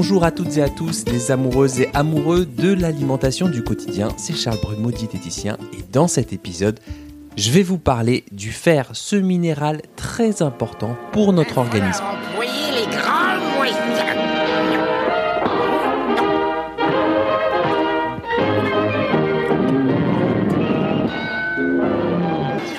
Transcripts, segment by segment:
Bonjour à toutes et à tous, les amoureuses et amoureux de l'alimentation du quotidien. C'est Charles Brumeau, diététicien, et dans cet épisode, je vais vous parler du fer, ce minéral très important pour notre organisme.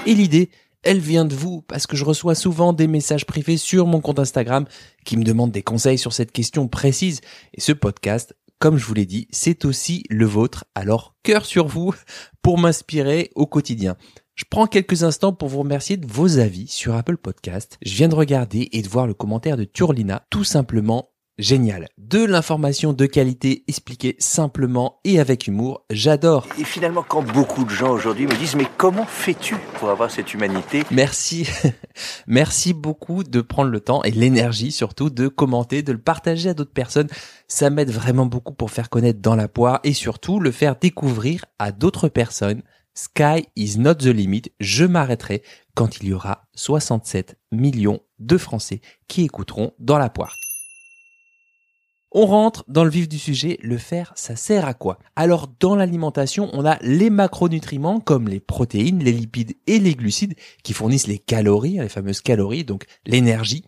Et l'idée, elle vient de vous parce que je reçois souvent des messages privés sur mon compte Instagram qui me demandent des conseils sur cette question précise. Et ce podcast, comme je vous l'ai dit, c'est aussi le vôtre. Alors, cœur sur vous pour m'inspirer au quotidien. Je prends quelques instants pour vous remercier de vos avis sur Apple Podcast. Je viens de regarder et de voir le commentaire de Turlina. Tout simplement génial. De l'information de qualité expliquée simplement et avec humour, j'adore. Et finalement, quand beaucoup de gens aujourd'hui me disent, mais comment fais-tu pour avoir cette humanité? Merci. Merci beaucoup de prendre le temps et l'énergie surtout de commenter, de le partager à d'autres personnes. Ça m'aide vraiment beaucoup pour faire connaître dans la poire et surtout le faire découvrir à d'autres personnes. Sky is not the limit. Je m'arrêterai quand il y aura 67 millions de Français qui écouteront dans la poire. On rentre dans le vif du sujet, le fer, ça sert à quoi? Alors dans l'alimentation, on a les macronutriments comme les protéines, les lipides et les glucides qui fournissent les calories, les fameuses calories, donc l'énergie,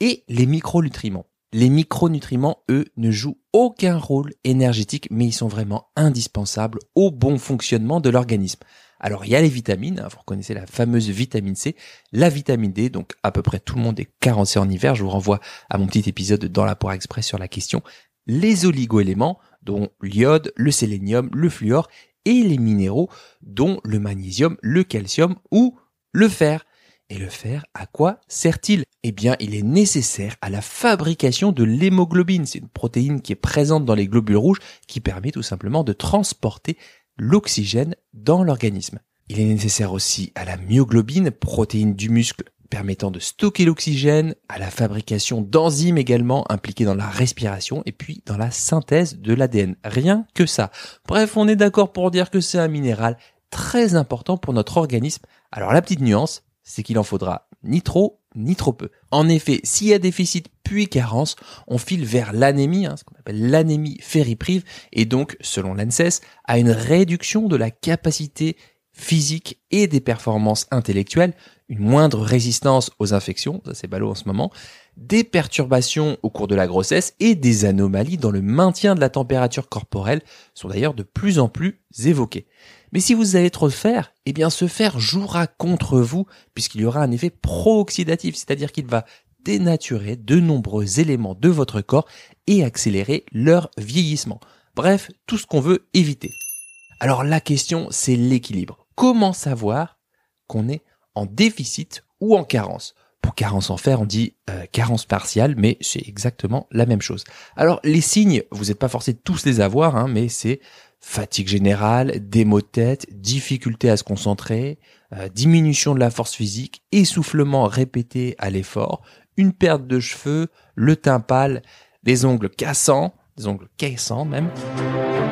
et les micronutriments. Les micronutriments, eux, ne jouent aucun rôle énergétique, mais ils sont vraiment indispensables au bon fonctionnement de l'organisme. Alors il y a les vitamines, hein, vous reconnaissez la fameuse vitamine C, la vitamine D, donc à peu près tout le monde est carencé en hiver, je vous renvoie à mon petit épisode dans la Poire Express sur la question, les oligoéléments, dont l'iode, le sélénium, le fluor, et les minéraux, dont le magnésium, le calcium ou le fer. Et le fer, à quoi sert-il? Eh bien, il est nécessaire à la fabrication de l'hémoglobine. C'est une protéine qui est présente dans les globules rouges qui permet tout simplement de transporter l'oxygène dans l'organisme. Il est nécessaire aussi à la myoglobine, protéine du muscle permettant de stocker l'oxygène, à la fabrication d'enzymes également impliquées dans la respiration et puis dans la synthèse de l'ADN. Rien que ça. Bref, on est d'accord pour dire que c'est un minéral très important pour notre organisme. Alors la petite nuance, c'est qu'il en faudra ni trop ni trop peu. En effet, s'il y a déficit puis carence, on file vers l'anémie, hein, ce qu'on appelle l'anémie ferriprive, et donc, selon l'ANSES, à une réduction de la capacité physique et des performances intellectuelles, une moindre résistance aux infections, ça c'est ballot en ce moment, des perturbations au cours de la grossesse et des anomalies dans le maintien de la température corporelle sont d'ailleurs de plus en plus évoquées. Mais si vous avez trop de fer, eh bien ce fer jouera contre vous puisqu'il y aura un effet pro-oxydatif, c'est-à-dire qu'il va dénaturer de nombreux éléments de votre corps et accélérer leur vieillissement. Bref, tout ce qu'on veut éviter. Alors la question, c'est l'équilibre. Comment savoir qu'on est en déficit ou en carence? Pour carence en fer, on dit euh, carence partielle, mais c'est exactement la même chose. Alors les signes, vous n'êtes pas forcé de tous les avoir, hein, mais c'est fatigue générale, des maux de tête, difficulté à se concentrer, euh, diminution de la force physique, essoufflement répété à l'effort, une perte de cheveux, le teint pâle, des ongles cassants, des ongles cassants même.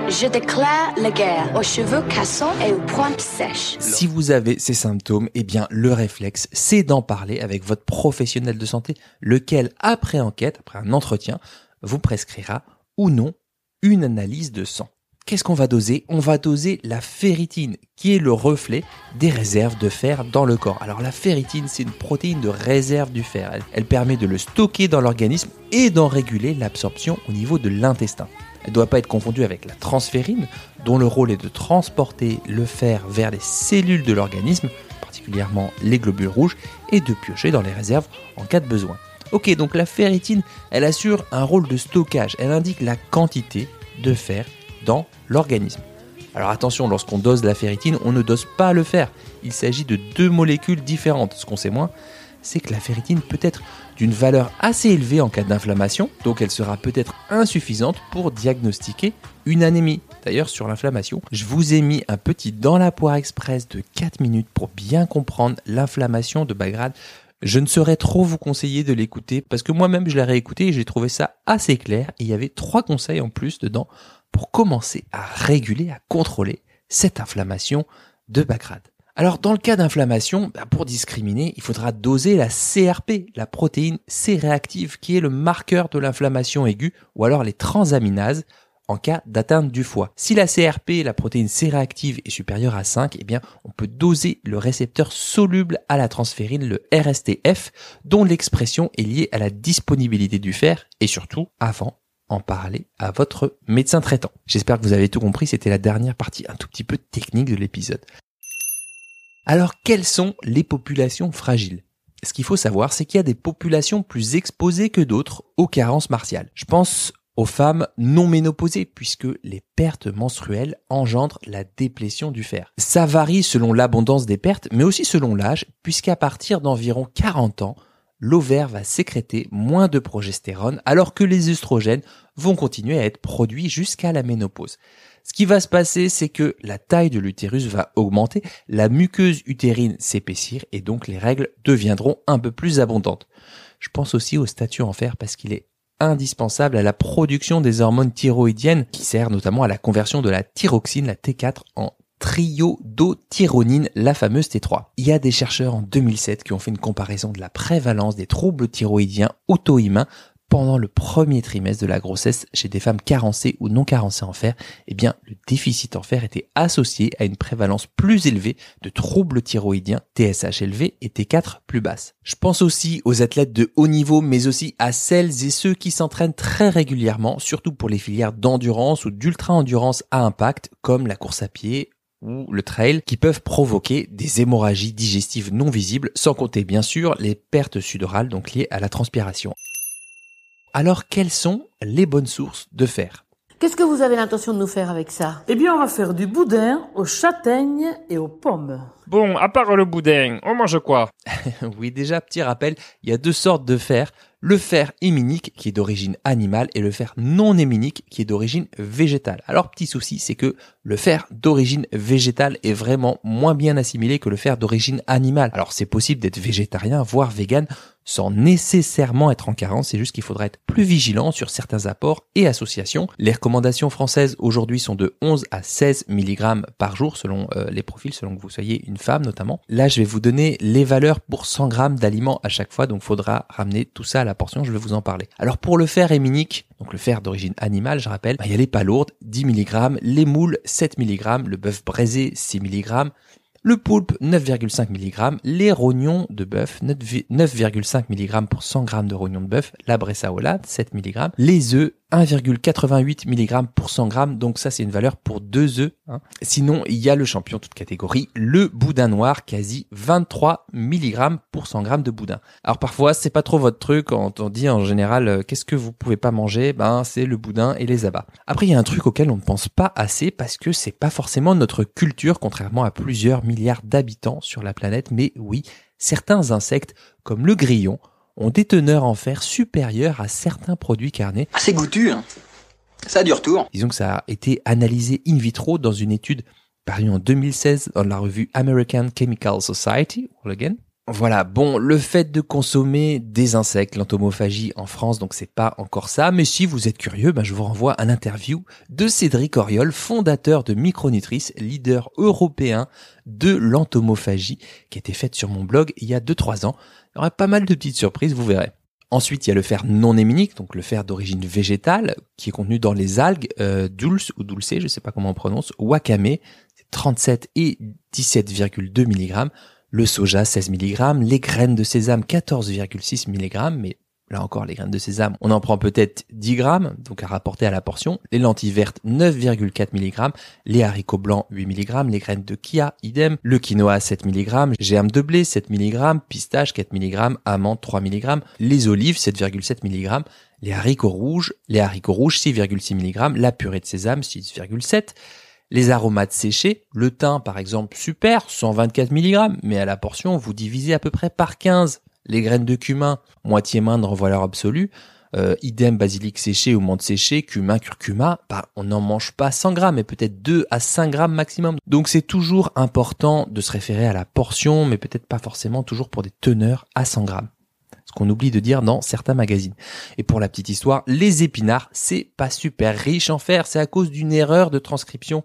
Je déclare la guerre aux cheveux cassants et aux pointes sèches. Si vous avez ces symptômes, eh bien, le réflexe, c'est d'en parler avec votre professionnel de santé, lequel, après enquête, après un entretien, vous prescrira ou non une analyse de sang. Qu'est-ce qu'on va doser? On va doser la ferritine, qui est le reflet des réserves de fer dans le corps. Alors la ferritine, c'est une protéine de réserve du fer. Elle, permet de le stocker dans l'organisme et d'en réguler l'absorption au niveau de l'intestin. Elle ne doit pas être confondue avec la transférine, dont le rôle est de transporter le fer vers les cellules de l'organisme, particulièrement les globules rouges, et de piocher dans les réserves en cas de besoin. Ok, donc la ferritine, elle assure un rôle de stockage. Elle indique la quantité de fer l'organisme. Alors attention, lorsqu'on dose la ferritine, on ne dose pas le fer. Il s'agit de deux molécules différentes. Ce qu'on sait moins, c'est que la ferritine peut être d'une valeur assez élevée en cas d'inflammation, donc elle sera peut-être insuffisante pour diagnostiquer une anémie. D'ailleurs, sur l'inflammation, je vous ai mis un petit dans la poire express de 4 minutes pour bien comprendre l'inflammation de Bagrad. Je ne saurais trop vous conseiller de l'écouter parce que moi-même je l'ai réécouté et j'ai trouvé ça assez clair il y avait trois conseils en plus dedans pour commencer à réguler, à contrôler cette inflammation de Bacrad. Alors dans le cas d'inflammation, bah, pour discriminer, il faudra doser la CRP, la protéine C-réactive, qui est le marqueur de l'inflammation aiguë, ou alors les transaminases, en cas d'atteinte du foie. Si la CRP, la protéine C-réactive, est supérieure à 5, eh bien, on peut doser le récepteur soluble à la transférine, le RSTF, dont l'expression est liée à la disponibilité du fer et surtout avant en parler à votre médecin traitant. J'espère que vous avez tout compris, c'était la dernière partie un tout petit peu technique de l'épisode. Alors, quelles sont les populations fragiles? Ce qu'il faut savoir, c'est qu'il y a des populations plus exposées que d'autres aux carences martiales. Je pense aux femmes non ménopausées puisque les pertes menstruelles engendrent la déplétion du fer. Ça varie selon l'abondance des pertes mais aussi selon l'âge puisqu'à partir d'environ 40 ans, l'ovaire va sécréter moins de progestérone alors que les œstrogènes vont continuer à être produits jusqu'à la ménopause. Ce qui va se passer, c'est que la taille de l'utérus va augmenter, la muqueuse utérine s'épaissir et donc les règles deviendront un peu plus abondantes. Je pense aussi au statut en fer parce qu'il est indispensable à la production des hormones thyroïdiennes qui sert notamment à la conversion de la thyroxine, la T4, en triiodotyronine, la fameuse T3. Il y a des chercheurs en 2007 qui ont fait une comparaison de la prévalence des troubles thyroïdiens auto-immuns pendant le premier trimestre de la grossesse chez des femmes carencées ou non carencées en fer, eh bien, le déficit en fer était associé à une prévalence plus élevée de troubles thyroïdiens, TSH élevé et T4 plus basse. Je pense aussi aux athlètes de haut niveau, mais aussi à celles et ceux qui s'entraînent très régulièrement, surtout pour les filières d'endurance ou d'ultra-endurance à impact, comme la course à pied ou le trail qui peuvent provoquer des hémorragies digestives non visibles, sans compter bien sûr les pertes sudorales donc liées à la transpiration. Alors quelles sont les bonnes sources de fer? Qu'est-ce que vous avez l'intention de nous faire avec ça? Eh bien, on va faire du boudin aux châtaignes et aux pommes. Bon, à part le boudin, on mange quoi? Oui, déjà, petit rappel, il y a deux sortes de fer. Le fer héminique, qui est d'origine animale, et le fer non héminique, qui est d'origine végétale. Alors, petit souci, c'est que le fer d'origine végétale est vraiment moins bien assimilé que le fer d'origine animale. Alors, c'est possible d'être végétarien, voire vegan, sans nécessairement être en carence, c'est juste qu'il faudra être plus vigilant sur certains apports et associations. Les recommandations françaises aujourd'hui sont de 11 à 16 mg par jour selon euh, les profils, selon que vous soyez une femme notamment. Là, je vais vous donner les valeurs pour 100 g d'aliments à chaque fois, donc faudra ramener tout ça à la portion, je vais vous en parler. Alors pour le fer héminique, donc le fer d'origine animale, je rappelle, bah, il y a les palourdes, 10 mg, les moules, 7 mg, le bœuf braisé, 6 mg, le poulpe 9,5 mg, les rognons de bœuf 9,5 mg pour 100 g de rognons de bœuf, la bressaola 7 mg, les œufs 1,88 mg pour 100 g, donc ça c'est une valeur pour deux œufs. Hein. Sinon, il y a le champion toute catégorie, le boudin noir, quasi 23 mg pour 100 g de boudin. Alors parfois, c'est pas trop votre truc quand on dit en général euh, qu'est-ce que vous pouvez pas manger, ben c'est le boudin et les abats. Après, il y a un truc auquel on ne pense pas assez parce que c'est pas forcément notre culture, contrairement à plusieurs milliards d'habitants sur la planète, mais oui, certains insectes comme le grillon ont des teneurs en fer supérieures à certains produits carnés. Ah, c'est goûtu, hein. Ça a du retour. Disons que ça a été analysé in vitro dans une étude parue en 2016 dans la revue American Chemical Society, again. Voilà, bon, le fait de consommer des insectes, l'entomophagie en France, donc c'est pas encore ça, mais si vous êtes curieux, ben je vous renvoie à l'interview de Cédric Oriol, fondateur de Micronutrice, leader européen de l'entomophagie, qui a été faite sur mon blog il y a 2-3 ans. Il y aura pas mal de petites surprises, vous verrez. Ensuite, il y a le fer non héminique, donc le fer d'origine végétale, qui est contenu dans les algues euh, dulce ou dulce, je sais pas comment on prononce, wakame, c'est 37 et 17,2 mg, le soja 16 mg, les graines de sésame 14,6 mg, mais Là encore, les graines de sésame, on en prend peut-être 10 grammes, donc à rapporter à la portion. Les lentilles vertes, 9,4 mg. Les haricots blancs, 8 mg. Les graines de kia, idem. Le quinoa, 7 mg. Germes de blé, 7 mg. Pistache, 4 mg. Amandes, 3 mg. Les olives, 7,7 mg. Les haricots rouges, les haricots rouges, 6,6 mg. La purée de sésame, 6,7 les aromates séchés, le thym par exemple, super, 124 mg, mais à la portion, vous divisez à peu près par 15 les graines de cumin, moitié moindre en valeur absolue, euh, idem basilic séché ou menthe séchée, cumin, curcuma, bah, on n'en mange pas 100 grammes, mais peut-être 2 à 5 grammes maximum. Donc c'est toujours important de se référer à la portion, mais peut-être pas forcément toujours pour des teneurs à 100 grammes. Ce qu'on oublie de dire dans certains magazines. Et pour la petite histoire, les épinards, c'est pas super riche en fer, c'est à cause d'une erreur de transcription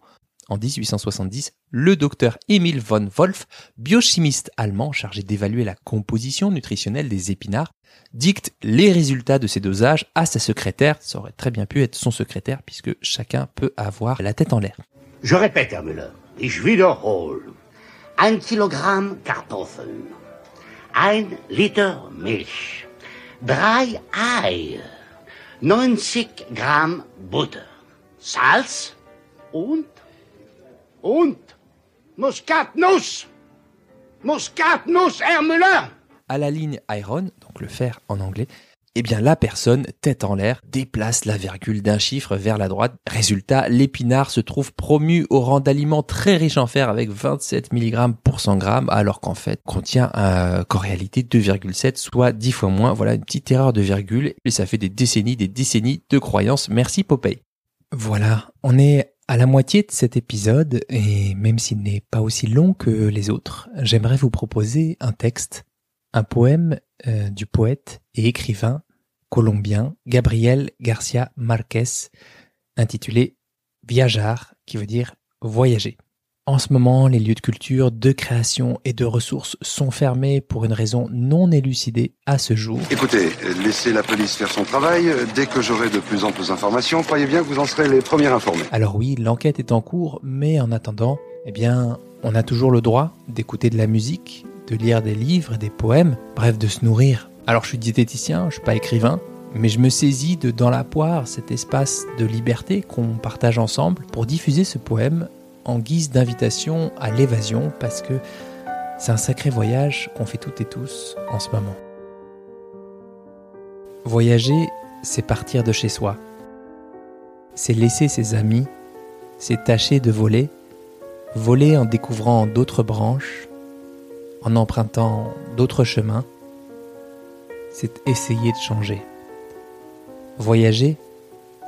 en 1870, le docteur Emil von Wolf, biochimiste allemand chargé d'évaluer la composition nutritionnelle des épinards, dicte les résultats de ces dosages à sa secrétaire. Ça aurait très bien pu être son secrétaire puisque chacun peut avoir la tête en l'air. Je répète, Herr Müller, ich wiederhole. Ein Kilogramm Kartoffeln, ein Liter Milch, drei Eier, 90 Gramm Butter, Salz und, und? Muskatnuss. Muskatnuss, Herr Müller. À la ligne iron, donc le fer en anglais, eh bien la personne, tête en l'air, déplace la virgule d'un chiffre vers la droite. Résultat, l'épinard se trouve promu au rang d'aliment très riche en fer avec 27 mg pour 100 g, alors qu'en fait contient euh, qu'en réalité 2,7, soit 10 fois moins. Voilà une petite erreur de virgule et ça fait des décennies, des décennies de croyances. Merci Popeye. Voilà, on est à la moitié de cet épisode et même s'il n'est pas aussi long que les autres, j'aimerais vous proposer un texte, un poème euh, du poète et écrivain colombien Gabriel Garcia Marquez, intitulé Viajar, qui veut dire voyager. En ce moment, les lieux de culture, de création et de ressources sont fermés pour une raison non élucidée à ce jour. Écoutez, laissez la police faire son travail. Dès que j'aurai de plus amples informations, croyez bien que vous en serez les premiers informés. Alors oui, l'enquête est en cours, mais en attendant, eh bien, on a toujours le droit d'écouter de la musique, de lire des livres, des poèmes, bref, de se nourrir. Alors je suis diététicien, je suis pas écrivain, mais je me saisis de Dans la poire, cet espace de liberté qu'on partage ensemble, pour diffuser ce poème en guise d'invitation à l'évasion, parce que c'est un sacré voyage qu'on fait toutes et tous en ce moment. Voyager, c'est partir de chez soi. C'est laisser ses amis, c'est tâcher de voler, voler en découvrant d'autres branches, en empruntant d'autres chemins, c'est essayer de changer. Voyager,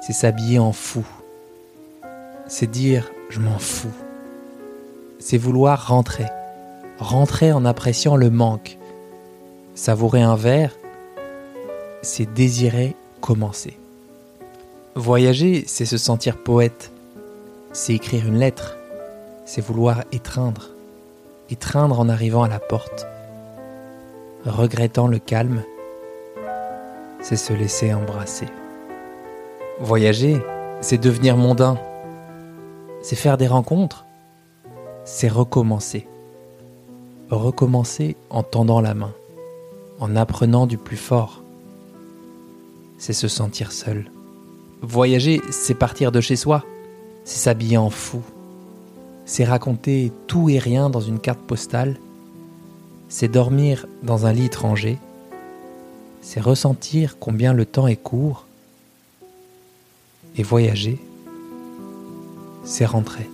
c'est s'habiller en fou. C'est dire je m'en fous. C'est vouloir rentrer. Rentrer en appréciant le manque. Savourer un verre, c'est désirer commencer. Voyager, c'est se sentir poète. C'est écrire une lettre. C'est vouloir étreindre. Étreindre en arrivant à la porte. Regrettant le calme, c'est se laisser embrasser. Voyager, c'est devenir mondain. C'est faire des rencontres. C'est recommencer. Recommencer en tendant la main, en apprenant du plus fort. C'est se sentir seul. Voyager, c'est partir de chez soi. C'est s'habiller en fou. C'est raconter tout et rien dans une carte postale. C'est dormir dans un lit étranger c'est ressentir combien le temps est court. Et voyager, c'est rentrer.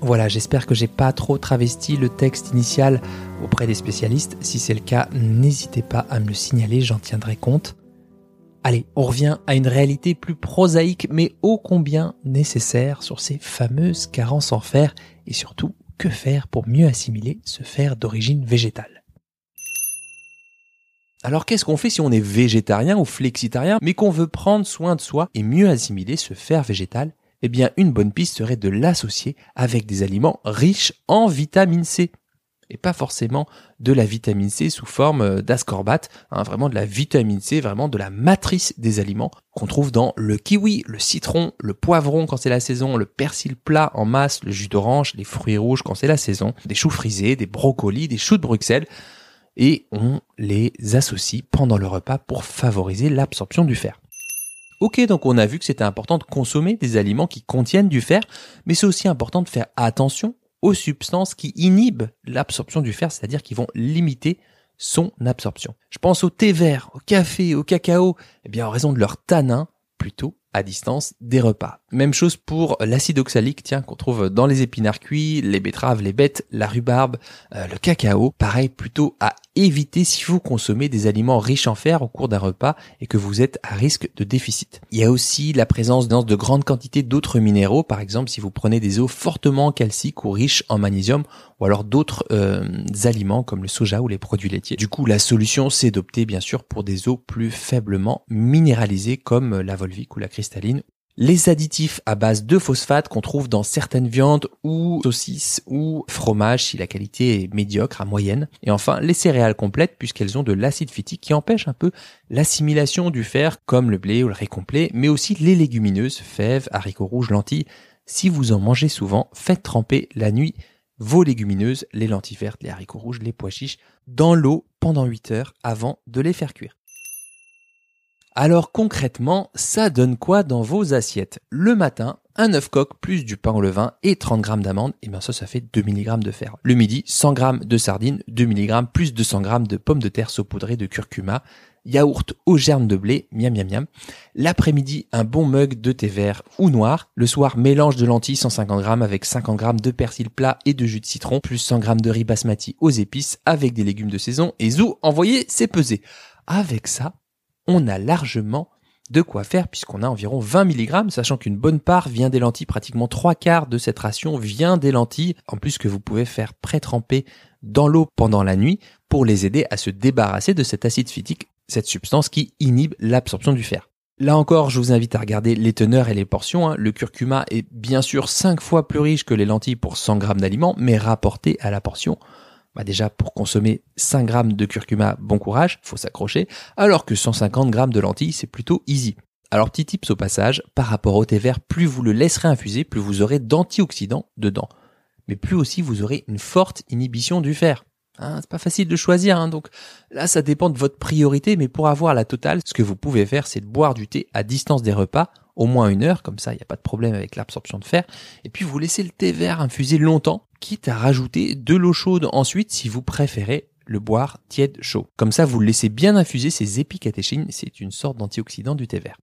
Voilà, j'espère que j'ai pas trop travesti le texte initial auprès des spécialistes. Si c'est le cas, n'hésitez pas à me le signaler, j'en tiendrai compte. Allez, on revient à une réalité plus prosaïque mais ô combien nécessaire sur ces fameuses carences en fer et surtout que faire pour mieux assimiler ce fer d'origine végétale? Alors qu'est-ce qu'on fait si on est végétarien ou flexitarien, mais qu'on veut prendre soin de soi et mieux assimiler ce fer végétal? Eh bien, une bonne piste serait de l'associer avec des aliments riches en vitamine C. Et pas forcément de la vitamine C sous forme d'ascorbate, hein, vraiment de la vitamine C, vraiment de la matrice des aliments qu'on trouve dans le kiwi, le citron, le poivron quand c'est la saison, le persil plat en masse, le jus d'orange, les fruits rouges quand c'est la saison, des choux frisés, des brocolis, des choux de Bruxelles et on les associe pendant le repas pour favoriser l'absorption du fer. Ok, donc on a vu que c'était important de consommer des aliments qui contiennent du fer, mais c'est aussi important de faire attention aux substances qui inhibent l'absorption du fer, c'est-à-dire qui vont limiter son absorption. Je pense au thé vert, au café, au cacao, eh bien en raison de leur tanin plutôt à distance des repas. Même chose pour l'acide oxalique, tiens, qu'on trouve dans les épinards cuits, les betteraves, les bêtes, la rhubarbe, euh, le cacao. Pareil, plutôt à éviter si vous consommez des aliments riches en fer au cours d'un repas et que vous êtes à risque de déficit. Il y a aussi la présence dans de grandes quantités d'autres minéraux, par exemple si vous prenez des eaux fortement calciques ou riches en magnésium ou alors d'autres euh, aliments comme le soja ou les produits laitiers. Du coup, la solution c'est d'opter bien sûr pour des eaux plus faiblement minéralisées comme la volvique ou la cristalline les additifs à base de phosphate qu'on trouve dans certaines viandes ou saucisses ou fromages si la qualité est médiocre à moyenne. Et enfin, les céréales complètes puisqu'elles ont de l'acide phytique qui empêche un peu l'assimilation du fer comme le blé ou le riz complet, mais aussi les légumineuses, fèves, haricots rouges, lentilles. Si vous en mangez souvent, faites tremper la nuit vos légumineuses, les lentilles vertes, les haricots rouges, les pois chiches, dans l'eau pendant 8 heures avant de les faire cuire. Alors concrètement, ça donne quoi dans vos assiettes? Le matin, un œuf coq plus du pain au levain et 30 g d'amandes, et bien ça, ça fait 2 mg de fer. Le midi, 100 g de sardines, 2 mg plus 200 g de pommes de terre saupoudrées de curcuma, yaourt aux germes de blé, miam miam miam. L'après-midi, un bon mug de thé vert ou noir. Le soir, mélange de lentilles 150 g avec 50 g de persil plat et de jus de citron, plus 100 g de riz basmati aux épices avec des légumes de saison et zou, envoyé, c'est pesé. Avec ça, on a largement de quoi faire puisqu'on a environ 20 mg, sachant qu'une bonne part vient des lentilles, pratiquement trois quarts de cette ration vient des lentilles, en plus que vous pouvez faire pré-tremper dans l'eau pendant la nuit pour les aider à se débarrasser de cet acide phytique, cette substance qui inhibe l'absorption du fer. Là encore, je vous invite à regarder les teneurs et les portions. Hein. Le curcuma est bien sûr 5 fois plus riche que les lentilles pour 100 g d'aliments, mais rapporté à la portion, bah déjà pour consommer 5 grammes de curcuma, bon courage, faut s'accrocher, alors que 150 grammes de lentilles, c'est plutôt easy. Alors petit tips au passage, par rapport au thé vert, plus vous le laisserez infuser, plus vous aurez d'antioxydants dedans. Mais plus aussi vous aurez une forte inhibition du fer. Hein, c'est pas facile de choisir, hein, donc là ça dépend de votre priorité, mais pour avoir la totale, ce que vous pouvez faire, c'est de boire du thé à distance des repas, au moins une heure, comme ça il n'y a pas de problème avec l'absorption de fer, et puis vous laissez le thé vert infuser longtemps, quitte à rajouter de l'eau chaude ensuite si vous préférez le boire tiède chaud. Comme ça, vous le laissez bien infuser ces épicatéchines, c'est une sorte d'antioxydant du thé vert.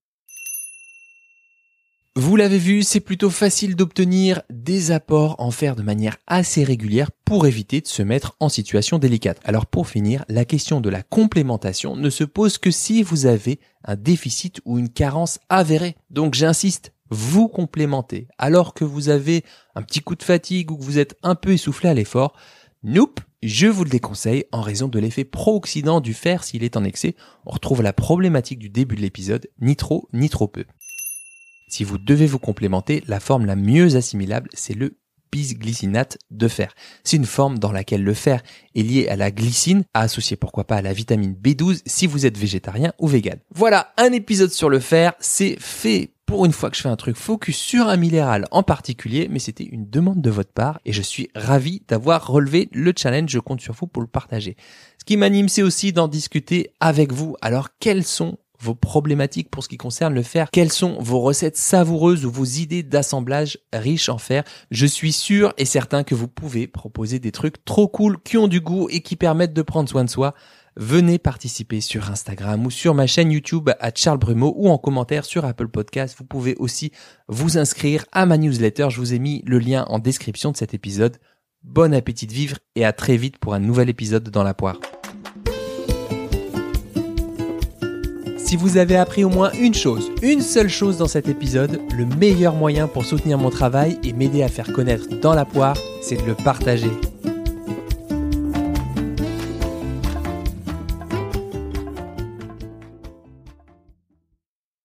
Vous l'avez vu, c'est plutôt facile d'obtenir des apports en fer de manière assez régulière pour éviter de se mettre en situation délicate. Alors pour finir, la question de la complémentation ne se pose que si vous avez un déficit ou une carence avérée. Donc j'insiste, vous complémentez alors que vous avez un petit coup de fatigue ou que vous êtes un peu essoufflé à l'effort, nope, je vous le déconseille en raison de l'effet pro-oxydant du fer s'il est en excès. On retrouve la problématique du début de l'épisode, ni trop ni trop peu. Si vous devez vous complémenter, la forme la mieux assimilable, c'est le bisglycinate de fer. C'est une forme dans laquelle le fer est lié à la glycine, associé pourquoi pas à la vitamine B12 si vous êtes végétarien ou vegan. Voilà, un épisode sur le fer, c'est fait pour une fois que je fais un truc focus sur un minéral en particulier, mais c'était une demande de votre part et je suis ravi d'avoir relevé le challenge. Je compte sur vous pour le partager. Ce qui m'anime, c'est aussi d'en discuter avec vous. Alors, quels sont vos problématiques pour ce qui concerne le fer, quelles sont vos recettes savoureuses ou vos idées d'assemblage riches en fer? Je suis sûr et certain que vous pouvez proposer des trucs trop cool qui ont du goût et qui permettent de prendre soin de soi venez participer sur Instagram ou sur ma chaîne YouTube à Charles Brumeau ou en commentaire sur Apple Podcast. Vous pouvez aussi vous inscrire à ma newsletter. Je vous ai mis le lien en description de cet épisode. Bon appétit de vivre et à très vite pour un nouvel épisode dans la poire. Si vous avez appris au moins une chose, une seule chose dans cet épisode, le meilleur moyen pour soutenir mon travail et m'aider à faire connaître dans la poire, c'est de le partager.